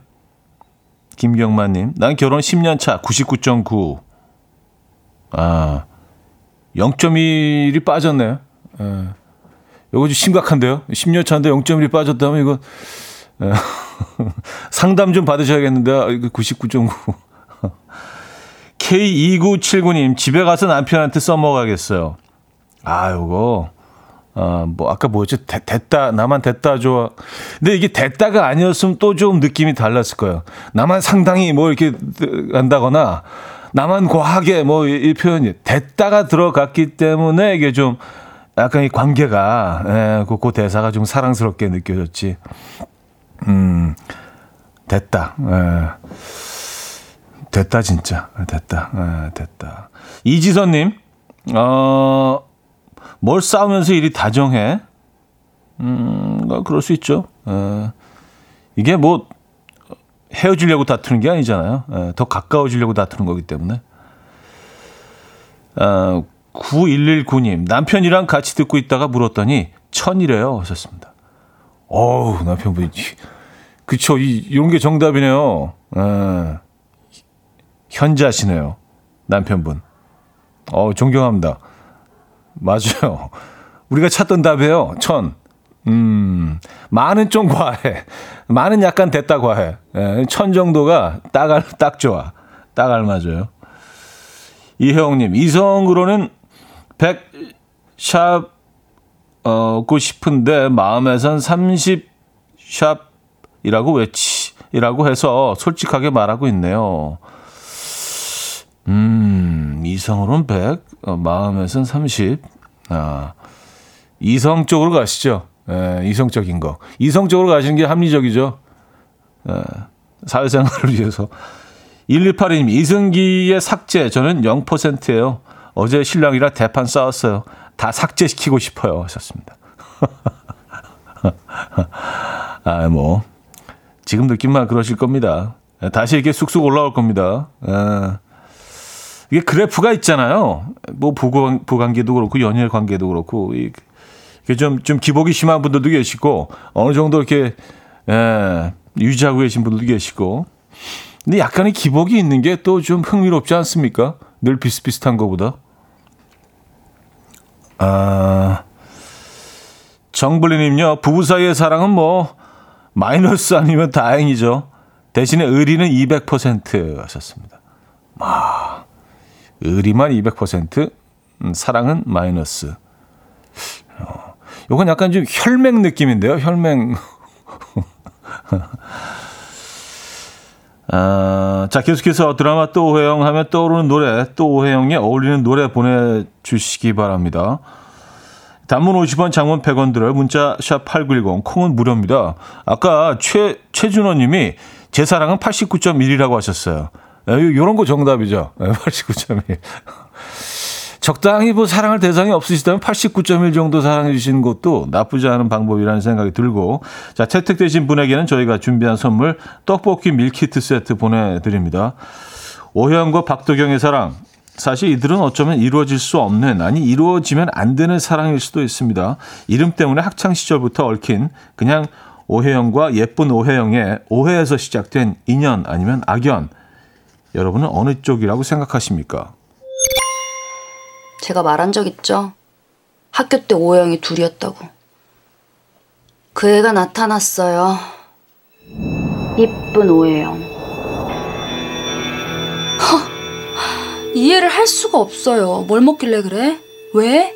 김경만님, 난 결혼 10년 차 99.9. 아, 0.1이 빠졌네요. 예. 이거 좀 심각한데요? 10년 차인데 0.1이 빠졌다면 이거 예. 상담 좀 받으셔야겠는데 아, 이거 99.9. K2979님 집에 가서 남편한테 써먹어야겠어요. 아, 요거 아, 뭐 아까 뭐였죠? 대, 됐다 나만 됐다 좋아. 근데 이게 됐다가 아니었으면 또 좀 느낌이 달랐을 거예요. 나만 상당히 뭐 이렇게 한다거나 나만 과하게 뭐 이 표현이 됐다가 들어갔기 때문에 이게 좀 약간 이 관계가 예, 그, 그 대사가 좀 사랑스럽게 느껴졌지. 음, 됐다. 예. 됐다 진짜 됐다. 예, 됐다. 이지선 님, 어, 뭘 싸우면서 일이 다정해? 음, 뭐 그럴 수 있죠. 예. 이게 뭐 헤어지려고 다투는 게 아니잖아요. 예, 더 가까워지려고 다투는 거기 때문에. 어, 9119님, 남편이랑 같이 듣고 있다가 물었더니 천이래요. 하셨습니다. 어우, 남편분이. 그쵸. 이, 이런 게 정답이네요. 예. 현자시네요. 남편분. 어, 존경합니다. 맞아요. 우리가 찾던 답이에요. 천. 음, 많은 좀 과해. 많은 약간 됐다 과해. 예, 천 정도가 딱, 알, 딱 좋아. 딱 알맞아요. 이혜영님, 이성으로는 100 샵, 어, 고 싶은데, 마음에선 30 샵이라고 외치, 이라고 해서 솔직하게 말하고 있네요. 음, 이성으로는 100, 어, 마음에선 30. 아, 이성 쪽으로 가시죠. 예, 이성적인 거. 이성적으로 가시는 게 합리적이죠. 예, 사회생활을 위해서. 1282님, 이승기의 삭제. 저는 0%예요. 어제 신랑이랑 대판 싸웠어요. 다 삭제시키고 싶어요. 하셨습니다. 아, 뭐. 지금 느낌만 그러실 겁니다. 다시 이렇게 쑥쑥 올라올 겁니다. 아, 이게 그래프가 있잖아요. 뭐 부관, 부관계도 그렇고 연애 관계도 그렇고 이게 좀, 좀 기복이 심한 분들도 계시고 어느 정도 이렇게 예, 유지하고 계신 분들도 계시고 근데 약간의 기복이 있는 게 또 좀 흥미롭지 않습니까? 늘 비슷비슷한 것보다. 아, 정블리님요. 부부 사이의 사랑은 뭐 마이너스 아니면 다행이죠. 대신에 의리는 200% 하셨습니다. 아, 의리만 200%, 음, 사랑은 마이너스. 어, 요건 약간 좀 혈맹 느낌인데요. 혈맹. 아, 자, 계속해서 드라마 또 오해영 하면 떠오르는 노래, 또 오해영에 어울리는 노래 보내주시기 바랍니다. 단문 50원, 장문 100원 들어요. 문자 샵 8910, 콩은 무료입니다. 아까 최, 최준호 님이 제 사랑은 89.1이라고 하셨어요. 요런 거 정답이죠. 89.1. 적당히 뭐 사랑할 대상이 없으시다면 89.1 정도 사랑해 주시는 것도 나쁘지 않은 방법이라는 생각이 들고 자 채택되신 분에게는 저희가 준비한 선물 떡볶이 밀키트 세트 보내드립니다. 오혜영과 박도경의 사랑 사실 이들은 어쩌면 이루어질 수 없는 아니 이루어지면 안 되는 사랑일 수도 있습니다. 이름 때문에 학창 시절부터 얽힌 그냥 오혜영과 예쁜 오혜영의 오해에서 시작된 인연 아니면 악연 여러분은 어느 쪽이라고 생각하십니까? 제가 말한 적 있죠? 학교 때 오해영이 둘이었다고. 그 애가 나타났어요. 이쁜 오해영. 허, 이해를 할 수가 없어요. 뭘 먹길래 그래? 왜?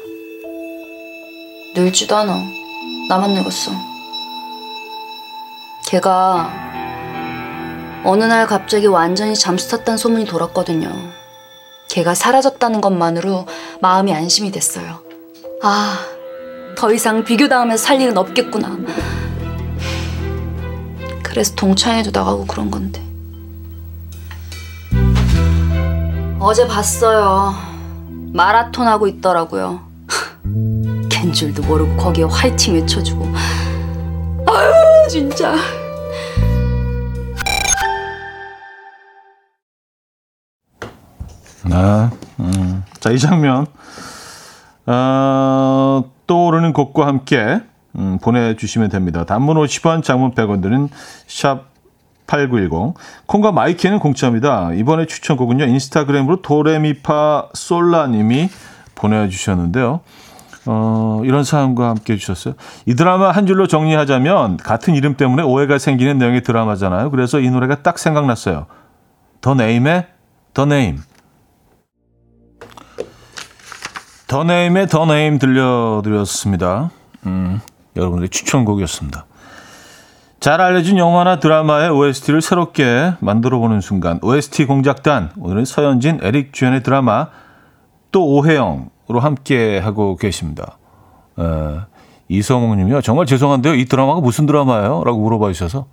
늙지도 않아. 나만 늙었어. 걔가 어느 날 갑자기 완전히 잠수 탔다는 소문이 돌았거든요. 걔가 사라졌다는 것만으로 마음이 안심이 됐어요. 아, 더 이상 비교당하면서 살 일은 없겠구나. 그래서 동창회도 나가고 그런 건데. 어제 봤어요. 마라톤 하고 있더라고요. 걘 줄도 모르고 거기에 화이팅 외쳐주고. 아유, 진짜. 아, 음. 자, 이 장면. 어, 떠오르는 곡과 함께 음, 보내주시면 됩니다. 단문 50원, 장문 100원 드는 샵 8910. 콩과 마이키는 공짜입니다. 이번에 추천곡은요, 인스타그램으로 도레미파 솔라님이 보내주셨는데요. 어, 이런 사연과 함께 해주셨어요. 이 드라마 한 줄로 정리하자면 같은 이름 때문에 오해가 생기는 내용의 드라마잖아요. 그래서 이 노래가 딱 생각났어요. 더 네임의 더 네임. 더 네임의 더 네임 들려드렸습니다. 음, 여러분들의 추천곡이었습니다. 잘 알려진 영화나 드라마의 OST를 새롭게 만들어보는 순간 OST 공작단 오늘은 서현진, 에릭 주연의 드라마 또 오해영으로 함께 하고 계십니다. 에, 이성웅님이요. 정말 죄송한데요. 이 드라마가 무슨 드라마예요? 라고 물어봐 주셔서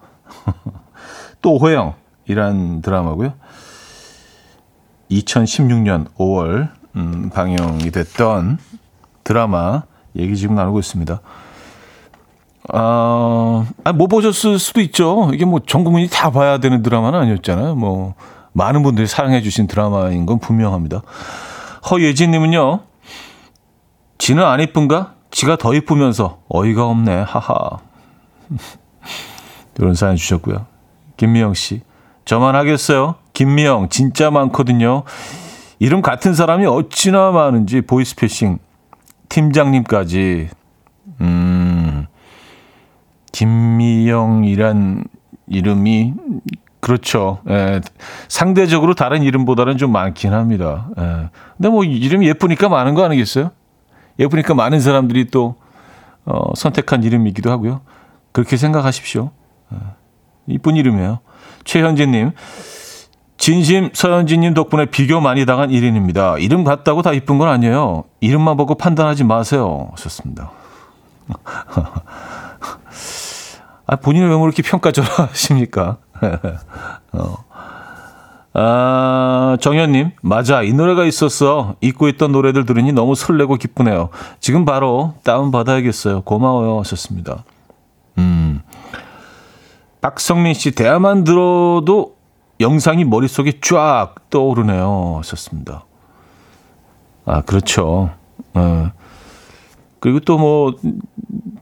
또 오해영이란 드라마고요. 2016년 5월 음, 방영이 됐던 드라마 얘기 지금 나누고 있습니다. 아, 못 보셨을 수도 있죠. 이게 뭐 전 국민이 다 봐야 되는 드라마는 아니었잖아요. 뭐 많은 분들이 사랑해 주신 드라마인 건 분명합니다. 허예진 님은요. 지는 안 이쁜가? 지가 더 이쁘면서 어이가 없네. 하하. 이런 사연 주셨고요. 김미영 씨. 저만 하겠어요. 김미영 진짜 많거든요. 이름 같은 사람이 어찌나 많은지 보이스피싱 팀장님까지 음 김미영이란 이름이 그렇죠. 예, 상대적으로 다른 이름보다는 좀 많긴 합니다. 예. 근데 뭐 이름이 예쁘니까 많은 거 아니겠어요? 예쁘니까 많은 사람들이 또 어, 선택한 이름이기도 하고요. 그렇게 생각하십시오. 예. 이쁜 이름이에요. 최현진님, 진심 서현진님 덕분에 비교 많이 당한 1인입니다. 이름 같다고 다 이쁜 건 아니에요. 이름만 보고 판단하지 마세요. 하셨습니다. 아, 본인을 왜 그렇게 평가절하 하십니까? 어. 아, 정현님, 맞아. 이 노래가 있었어. 잊고 있던 노래들 들으니 너무 설레고 기쁘네요. 지금 바로 다운받아야겠어요. 고마워요. 하셨습니다. 음. 박성민 씨, 대화만 들어도 영상이 머릿속에 쫙 떠오르네요. 하셨습니다. 아, 그렇죠. 어. 그리고 또 뭐,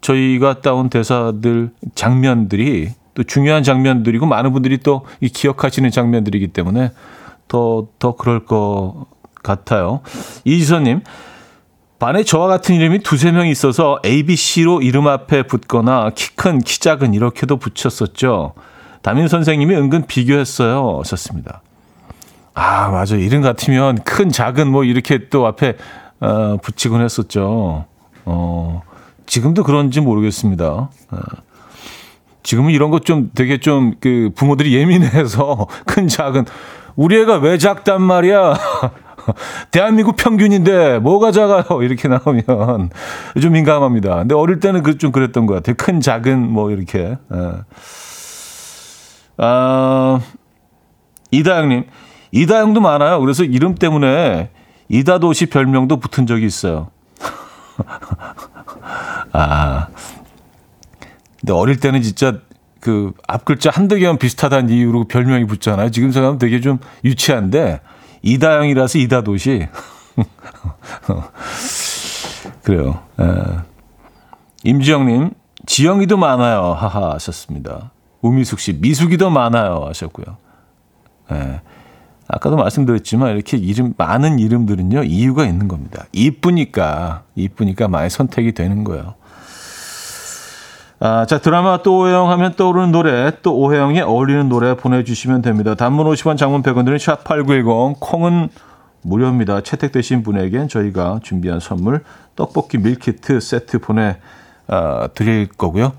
저희가 따온 대사들, 장면들이 또 중요한 장면들이고 많은 분들이 또 이 기억하시는 장면들이기 때문에 더, 더 그럴 것 같아요. 이지선님, 반에 저와 같은 이름이 두세 명 있어서 ABC로 이름 앞에 붙거나 키 큰, 키 작은 이렇게도 붙였었죠. 담임 선생님이 은근 비교했어요. 하셨습니다. 아, 맞아. 이름 같으면 큰, 작은 뭐 이렇게 또 앞에 어, 붙이곤 했었죠. 어, 지금도 그런지 모르겠습니다. 어. 지금은 이런 것 좀 되게 좀 그 부모들이 예민해서 큰 작은 우리 애가 왜 작단 말이야. 대한민국 평균인데 뭐가 작아요 이렇게 나오면 좀 민감합니다. 근데 어릴 때는 그 좀 그랬던 것 같아요. 큰 작은 뭐 이렇게. 예. 아 이다영님 이다영도 많아요. 그래서 이름 때문에 이다도시 별명도 붙은 적이 있어요. 아 근데 어릴 때는 진짜 그 앞글자 한두 개만 비슷하다는 이유로 별명이 붙잖아요. 지금 생각하면 되게 좀 유치한데 이다영이라서 이다도시. 그래요. 에. 임지영님, 지영이도 많아요. 하하 하셨습니다. 우미숙 씨, 미숙이도 많아요. 하셨고요. 에. 아까도 말씀드렸지만 이렇게 이름 많은 이름들은요 이유가 있는 겁니다. 이쁘니까 이쁘니까 많이 선택이 되는 거예요. 아, 자, 드라마 또 오해영 떠오르는 노래, 또 오해영에 어울리는 노래 보내주시면 됩니다. 단문 50원, 장문 100원 드는 샵8910, 콩은 무료입니다. 채택되신 분에겐 저희가 준비한 선물, 떡볶이 밀키트 세트 보내, 아, 드릴 거고요.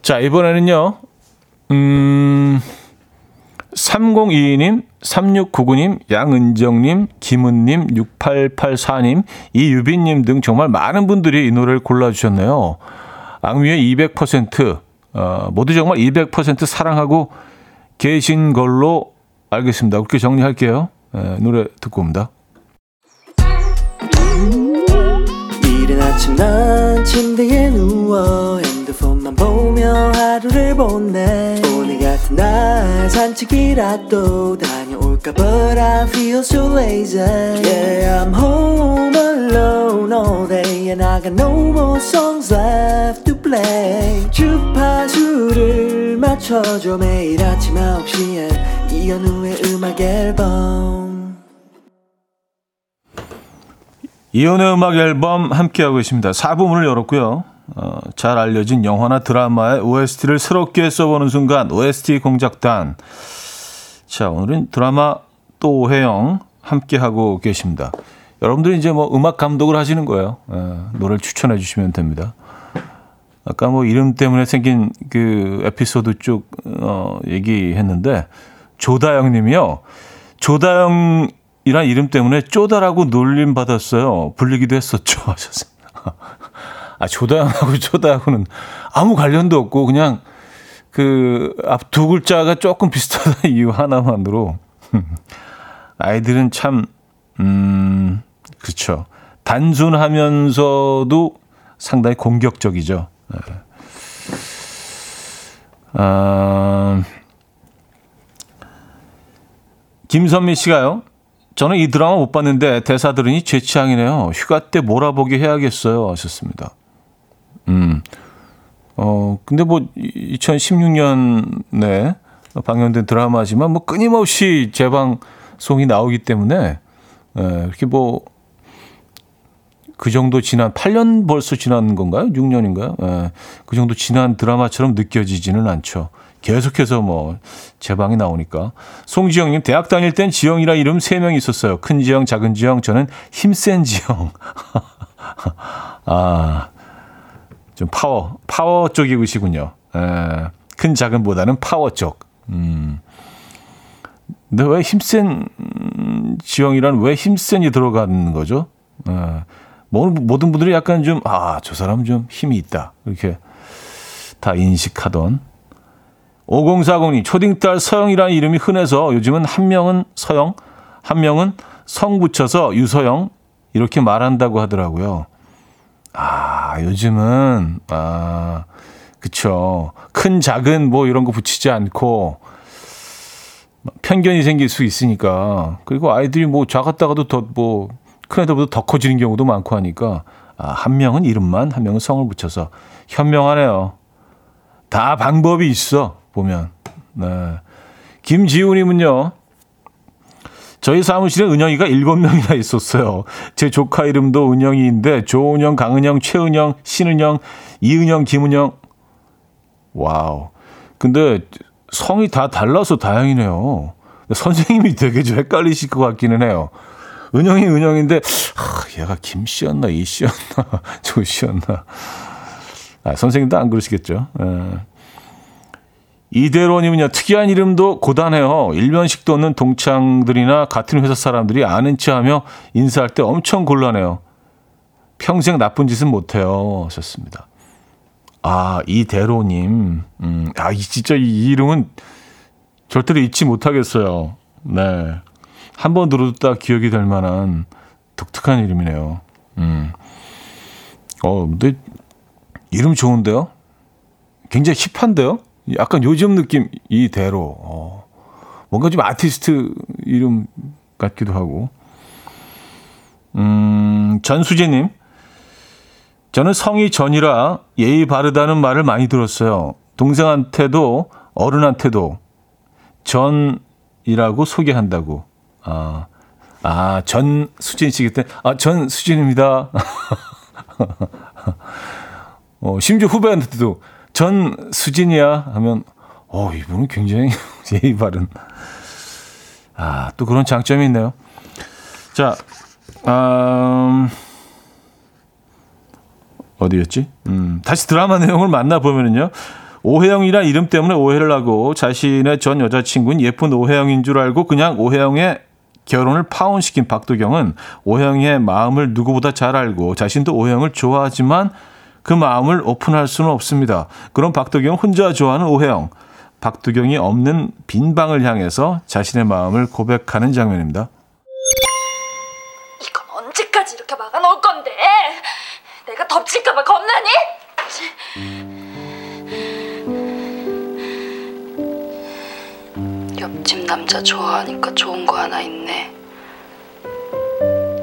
자, 이번에는요, 음, 3022님, 3699님, 양은정님, 김은님, 6884님, 이유빈님 등 정말 많은 분들이 이 노래를 골라주셨네요. 악뮤의 200% 어, 모두 정말 200% 사랑하고 계신 걸로 알겠습니다. 그렇게 정리할게요. 에, 노래 듣고 옵니다. 이른 아침 난 침대에 누워 핸드폰만 보며 하루를 보내 오늘 같은 날 산책이라도 다녀올까 But I feel so lazy Yeah I'm home alone all day And I got no more songs left to play 주파수를 맞춰줘 매일 아침 9시에 이현우의 음악 앨범 이혼의 음악 앨범 함께하고 있습니다. 4부 문을 열었고요. 어, 잘 알려진 영화나 드라마의 OST를 새롭게 써보는 순간 OST 공작단. 자, 오늘은 드라마 또 오해영 함께 하고 계십니다. 여러분들이 이제 뭐 음악 감독을 하시는 거예요. 예, 노래를 추천해 주시면 됩니다. 아까 뭐 이름 때문에 생긴 그 에피소드 쭉 어, 얘기했는데 조다영 님이요. 조다영 이란 이름 때문에 쪼다라고 놀림 받았어요. 불리기도 했었죠. 하셨습니다. 아, 조다영하고 쪼다하고는 아무 관련도 없고 그냥 그 앞 두 글자가 조금 비슷하다 이유 하나만으로 아이들은 참 음, 그렇죠. 단순하면서도 상당히 공격적이죠. 네. 아, 김선미 씨가요. 저는 이 드라마 못 봤는데 대사 들으니 제 취향이네요. 휴가 때 몰아보게 해야겠어요. 하셨습니다. 음. 어, 근데 뭐 2016년에 방영된 드라마지만 뭐 끊임없이 재방송이 나오기 때문에 에, 이렇게 뭐 그 정도 지난 8년 벌써 지난 건가요? 6년인가요? 에, 그 정도 지난 드라마처럼 느껴지지는 않죠. 계속해서 뭐 재방이 나오니까 송지영님 대학 다닐 땐 지영이라 이름 3명 있었어요. 큰 지영, 작은 지영, 저는 힘센 지영. 아, 좀 파워, 파워 쪽이시군요. 에, 큰 작은보다는 파워 쪽. 음. 근데 왜 힘센 지영이란 왜 힘센이 들어가는 거죠? 에, 모든 분들이 약간 좀, 아, 저 사람 좀 힘이 있다. 이렇게 다 인식하던 5040님, 초딩딸 서영이라는 이름이 흔해서 요즘은 한 명은 서영, 한 명은 성 붙여서 유서영, 이렇게 말한다고 하더라고요. 아, 요즘은, 아, 그쵸. 큰, 작은 뭐 이런 거 붙이지 않고, 편견이 생길 수 있으니까. 그리고 아이들이 뭐 작았다가도 더 뭐, 큰 애들보다 더 커지는 경우도 많고 하니까, 아, 한 명은 이름만, 한 명은 성을 붙여서. 현명하네요. 다 방법이 있어, 보면. 네. 김지훈님은요, 저희 사무실에 은영이가 일곱 명이나 있었어요. 제 조카 이름도 은영이인데 조은영, 강은영, 최은영, 신은영, 이은영, 김은영. 와우. 근데 성이 다 달라서 다행이네요. 선생님이 되게 좀 헷갈리실 것 같기는 해요. 은영이 은영인데 아, 얘가 김씨였나 이씨였나 조씨였나. 아, 선생님도 안 그러시겠죠. 예. 이대로님은요, 특이한 이름도 고단해요. 일면식 도는 동창들이나 같은 회사 사람들이 아는 체 하며 인사할 때 엄청 곤란해요. 평생 나쁜 짓은 못해요. 하셨습니다. 아, 이대로님. 음, 아, 이, 진짜 이 이름은 절대로 잊지 못하겠어요. 네. 한 번 들어도 딱 기억이 될 만한 독특한 이름이네요. 음. 어, 근데 이름 좋은데요? 굉장히 힙한데요? 약간 요즘 느낌 이대로 어, 뭔가 좀 아티스트 이름 같기도 하고. 음, 전수재님. 저는 성이 전이라 예의 바르다는 말을 많이 들었어요. 동생한테도 어른한테도 전이라고 소개한다고. 아, 아 전수진 씨기 때문에 아 전수진입니다. 어, 심지어 후배한테도 전 수진이야 하면 어 이분은 굉장히 예의 바른 아 또 그런 장점이 있네요. 자 음, 어디였지? 음, 다시 드라마 내용을 만나 보면은요. 오혜영이란 이름 때문에 오해를 하고 자신의 전 여자친구는 예쁜 오혜영인 줄 알고 그냥 오혜영의 결혼을 파혼시킨 박도경은 오혜영의 마음을 누구보다 잘 알고 자신도 오혜영을 좋아하지만 그 마음을 오픈할 수는 없습니다. 그럼 박도경 혼자 좋아하는 오혜영. 박도경이 없는 빈 방을 향해서 자신의 마음을 고백하는 장면입니다. 이건 언제까지 이렇게 막아놓을 건데? 내가 덮칠까봐 겁나니? 옆집 남자 좋아하니까 좋은 거 하나 있네.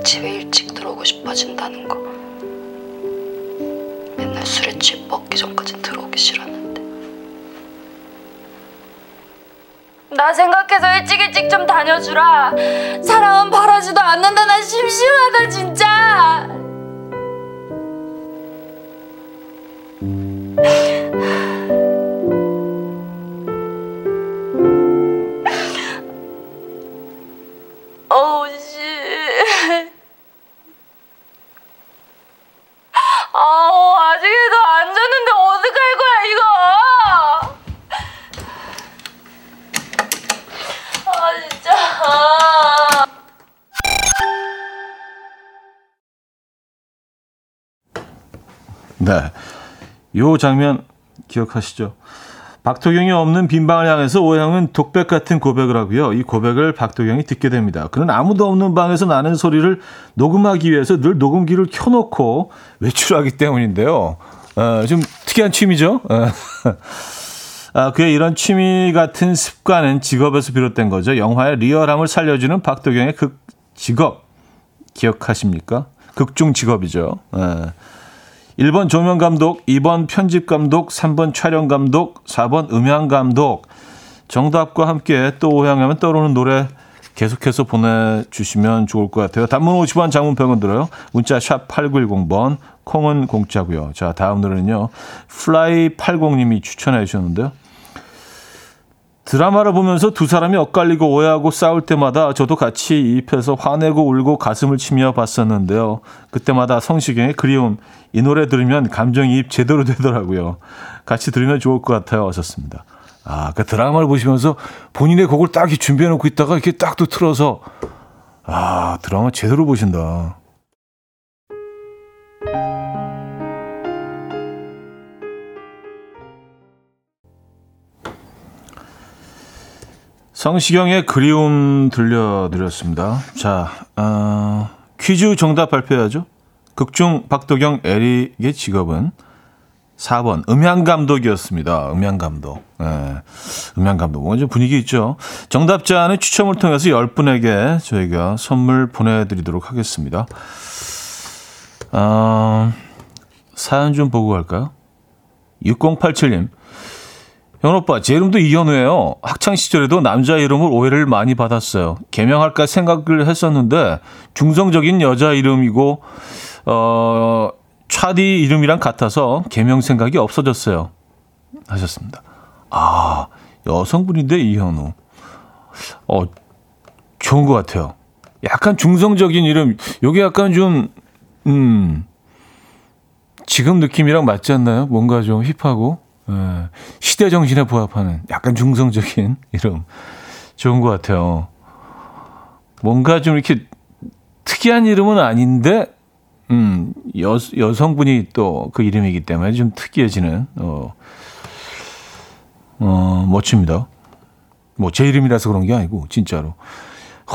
집에 일찍 들어오고 싶어진다는 거. 술에 취해 먹기 전까지 들어오기 싫었는데. 나 생각해서 일찍 일찍 좀 다녀주라. 사람은 바라지도 않는다. 나 심심하다 진짜. 요 장면 기억하시죠? 박도경이 없는 빈방을 향해서 오해영은 독백 같은 고백을 하고요. 이 고백을 박도경이 듣게 됩니다. 그는 아무도 없는 방에서 나는 소리를 녹음하기 위해서 늘 녹음기를 켜놓고 외출하기 때문인데요. 어, 좀 특이한 취미죠. 어. 아, 그의 이런 취미 같은 습관은 직업에서 비롯된 거죠. 영화의 리얼함을 살려주는 박도경의 극 직업 기억하십니까? 극중 직업이죠. 예. 1번 조명 감독, 2번 편집 감독, 3번 촬영 감독, 4번 음향 감독. 정답과 함께 또 오해영 하면 떠오르는 노래 계속해서 보내주시면 좋을 것 같아요. 단문 50원, 장문 100원 들어요. 문자 샵 8910번, 콩은 공짜고요. 자, 다음 노래는요. 플라이 80님이 추천해 주셨는데요. 드라마를 보면서 두 사람이 엇갈리고 오해하고 싸울 때마다 저도 같이 이입해서 화내고 울고 가슴을 치며 봤었는데요. 그때마다 성시경의 그리움 이 노래 들으면 감정이입 제대로 되더라고요. 같이 들으면 좋을 것 같아요. 하셨습니다. 아, 그 드라마를 보시면서 본인의 곡을 딱 준비해 놓고 있다가 이렇게 딱 또 틀어서 아, 드라마 제대로 보신다. 성시경의 그리움 들려드렸습니다. 자, 어, 퀴즈 정답 발표해야죠. 극중 박도경 에릭의 직업은 4번 음향 감독이었습니다. 음향 감독. 예, 음향 감독. 뭔가 좀 분위기 있죠. 정답자는 추첨을 통해서 10분에게 저희가 선물 보내 드리도록 하겠습니다. 어, 사연 좀 보고 갈까요? 6087님. 현 오빠, 제 이름도 이현우예요. 학창 시절에도 남자 이름을 오해를 많이 받았어요. 개명할까 생각을 했었는데 중성적인 여자 이름이고 어 차디 이름이랑 같아서 개명 생각이 없어졌어요. 하셨습니다. 아, 여성분인데 이현우. 어, 좋은 것 같아요. 약간 중성적인 이름. 요게 약간 좀, 음, 지금 느낌이랑 맞지 않나요? 뭔가 좀 힙하고, 예, 시대 정신에 부합하는 약간 중성적인 이름. 좋은 것 같아요. 뭔가 좀 이렇게 특이한 이름은 아닌데, 음, 여, 여성분이 또 그 이름이기 때문에 좀 특이해지는, 어, 어, 멋집니다. 뭐, 제 이름이라서 그런 게 아니고, 진짜로.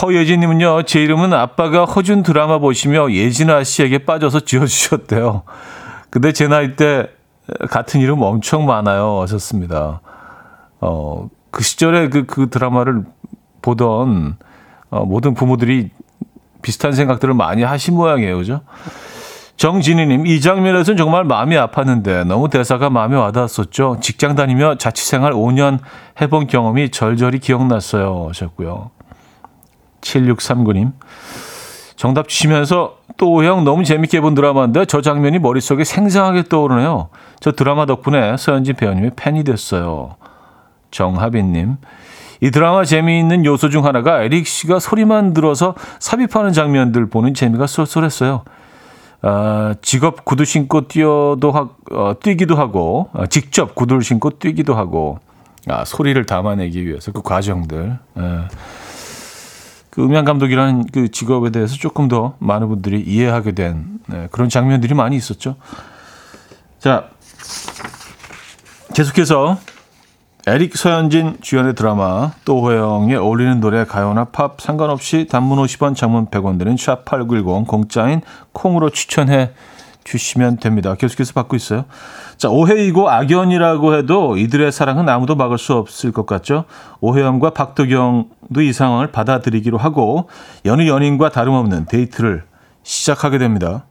허예진님은요, 제 이름은 아빠가 허준 드라마 보시며 예진아 씨에게 빠져서 지어주셨대요. 근데 제 나이 때 같은 이름 엄청 많아요. 하셨습니다. 어, 그 시절에 그, 그 드라마를 보던 어, 모든 부모들이 비슷한 생각들을 많이 하신 모양이에요. 그죠? 정진희님, 이 장면에서는 정말 마음이 아팠는데 너무 대사가 마음에 와닿았었죠. 직장 다니며 자취생활 5년 해본 경험이 절절히 기억났어요. 하셨고요. 7639님, 정답 주시면서 또 형 너무 재밌게 본 드라마인데 저 장면이 머릿속에 생생하게 떠오르네요. 저 드라마 덕분에 서현진 배우님의 팬이 됐어요. 정하빈님, 이 드라마 재미있는 요소 중 하나가 에릭 씨가 소리만 들어서 삽입하는 장면들 보는 재미가 쏠쏠했어요. 아, 직업 구두 신고 뛰어도 하, 어, 뛰기도 하고 아, 직접 구두를 신고 뛰기도 하고 아, 소리를 담아내기 위해서 그 과정들. 예. 그 음향 감독이라는 그 직업에 대해서 조금 더 많은 분들이 이해하게 된 네, 그런 장면들이 많이 있었죠. 자, 계속해서 에릭 서현진 주연의 드라마 또 오해영에 어울리는 노래 가요나 팝 상관없이 단문 50원 장문 100원 드는 샵8910 공짜인 콩으로 추천해 주시면 됩니다. 계속해서 받고 있어요. 자, 오해이고 악연이라고 해도 이들의 사랑은 아무도 막을 수 없을 것 같죠. 오해영과 박도경도 이 상황을 받아들이기로 하고 여느 연인과 다름없는 데이트를 시작하게 됩니다.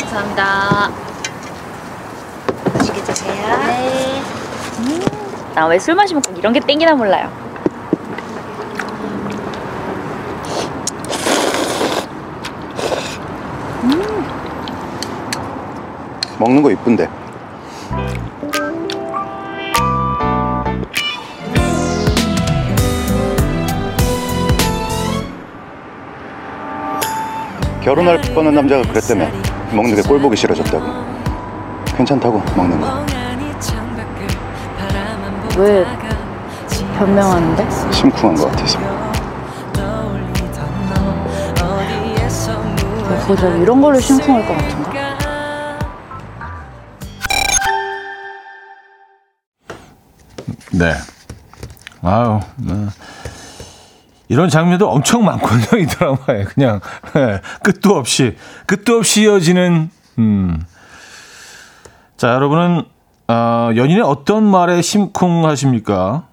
감사합니다. 맛있게 드세요. 네. 나왜 술 마시면 꼭 이런 게 땡기나 몰라요. 먹는 거 이쁜데. 결혼할 뻔한 남자가 그랬다며 먹는 게 꼴 보기 싫어졌다고 괜찮다고 먹는 거 왜 변명하는데? 심쿵한 것 같아서 고작 이런 걸로 심쿵할 것 같은 네. 아유, 네. 이런 장면도 엄청 많거든요, 이 드라마에. 그냥, 예, 끝도 없이, 끝도 없이 이어지는, 음. 자, 여러분은, 어, 연인의 어떤 말에 심쿵하십니까?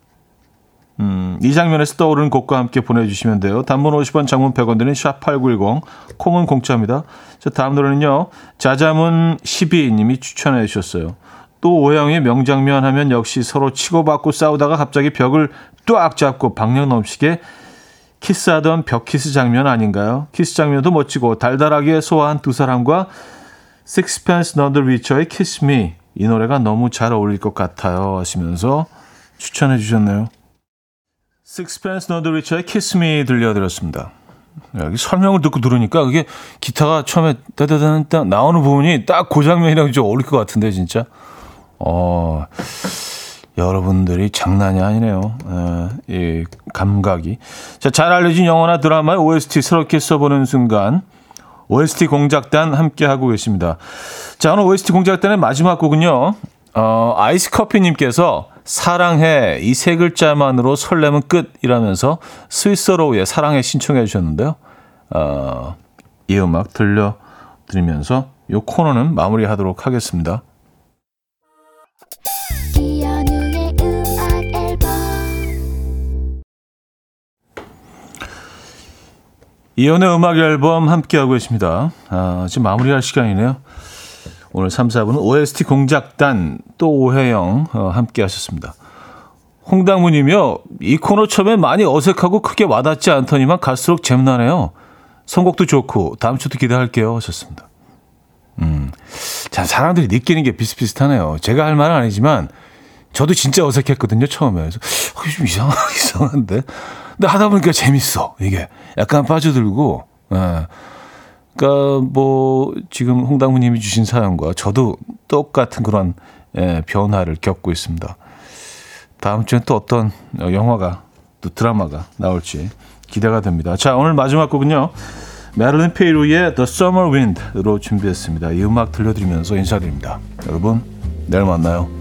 음, 이 장면에서 떠오르는 곡과 함께 보내주시면 돼요. 단문 50원, 장문 100원 드는 샵8910, 콩은 공짜입니다. 자, 다음 노래는요, 자자문 12님이 추천해 주셨어요. 또 오해영의 명장면 하면 역시 서로 치고받고 싸우다가 갑자기 벽을 뚜악 잡고 박력 넘치게 키스하던 벽 키스 장면 아닌가요? 키스 장면도 멋지고 달달하게 소화한 두 사람과 Sixpence None the Richer의 Kiss Me 이 노래가 너무 잘 어울릴 것 같아요 하시면서 추천해 주셨네요. Sixpence None the Richer의 Kiss Me 들려드렸습니다. 여기 설명을 듣고 들으니까 그게 기타가 처음에 따다다다 나오는 부분이 딱 그 장면이랑 좀 어울릴 것 같은데 진짜. 어, 여러분들이 장난이 아니네요. 에, 이 감각이. 자, 잘 알려진 영화나 드라마의 OST 새롭게 써보는 순간 OST 공작단 함께 하고 계십니다. 자, 오늘 OST 공작단의 마지막 곡은요. 어, 아이스 커피님께서 사랑해 이 세 글자만으로 설레면 끝이라면서 스위스로의 사랑해 신청해 주셨는데요. 어, 이 음악 들려 드리면서 이 코너는 마무리하도록 하겠습니다. 이현우의 음악 앨범 이연의 음악 앨범 함께하고 계십니다. 아, 지금 마무리할 시간이네요. 오늘 3, 4분은 OST 공작단 또 오혜영 어, 함께 하셨습니다. 홍당무님이요. 이 코너 처음엔 많이 어색하고 크게 와닿지 않더니만 갈수록 재미나네요. 선곡도 좋고 다음 주도 기대할게요 하셨습니다. 음, 자 사람들이 느끼는 게 비슷비슷하네요. 제가 할 말은 아니지만 저도 진짜 어색했거든요 처음에. 그래서 어, 좀 이상 이상한데. 근데 하다 보니까 재밌어 이게 약간 빠져들고. 예. 그러니까 뭐 지금 홍당무 님이 주신 사연과 저도 똑같은 그런 예, 변화를 겪고 있습니다. 다음 주엔 또 어떤 영화가 또 드라마가 나올지 기대가 됩니다. 자 오늘 마지막 곡은요. 메릴린 페이로의 The Summer Wind로 준비했습니다. 이 음악 들려드리면서 인사드립니다. 여러분 내일 만나요.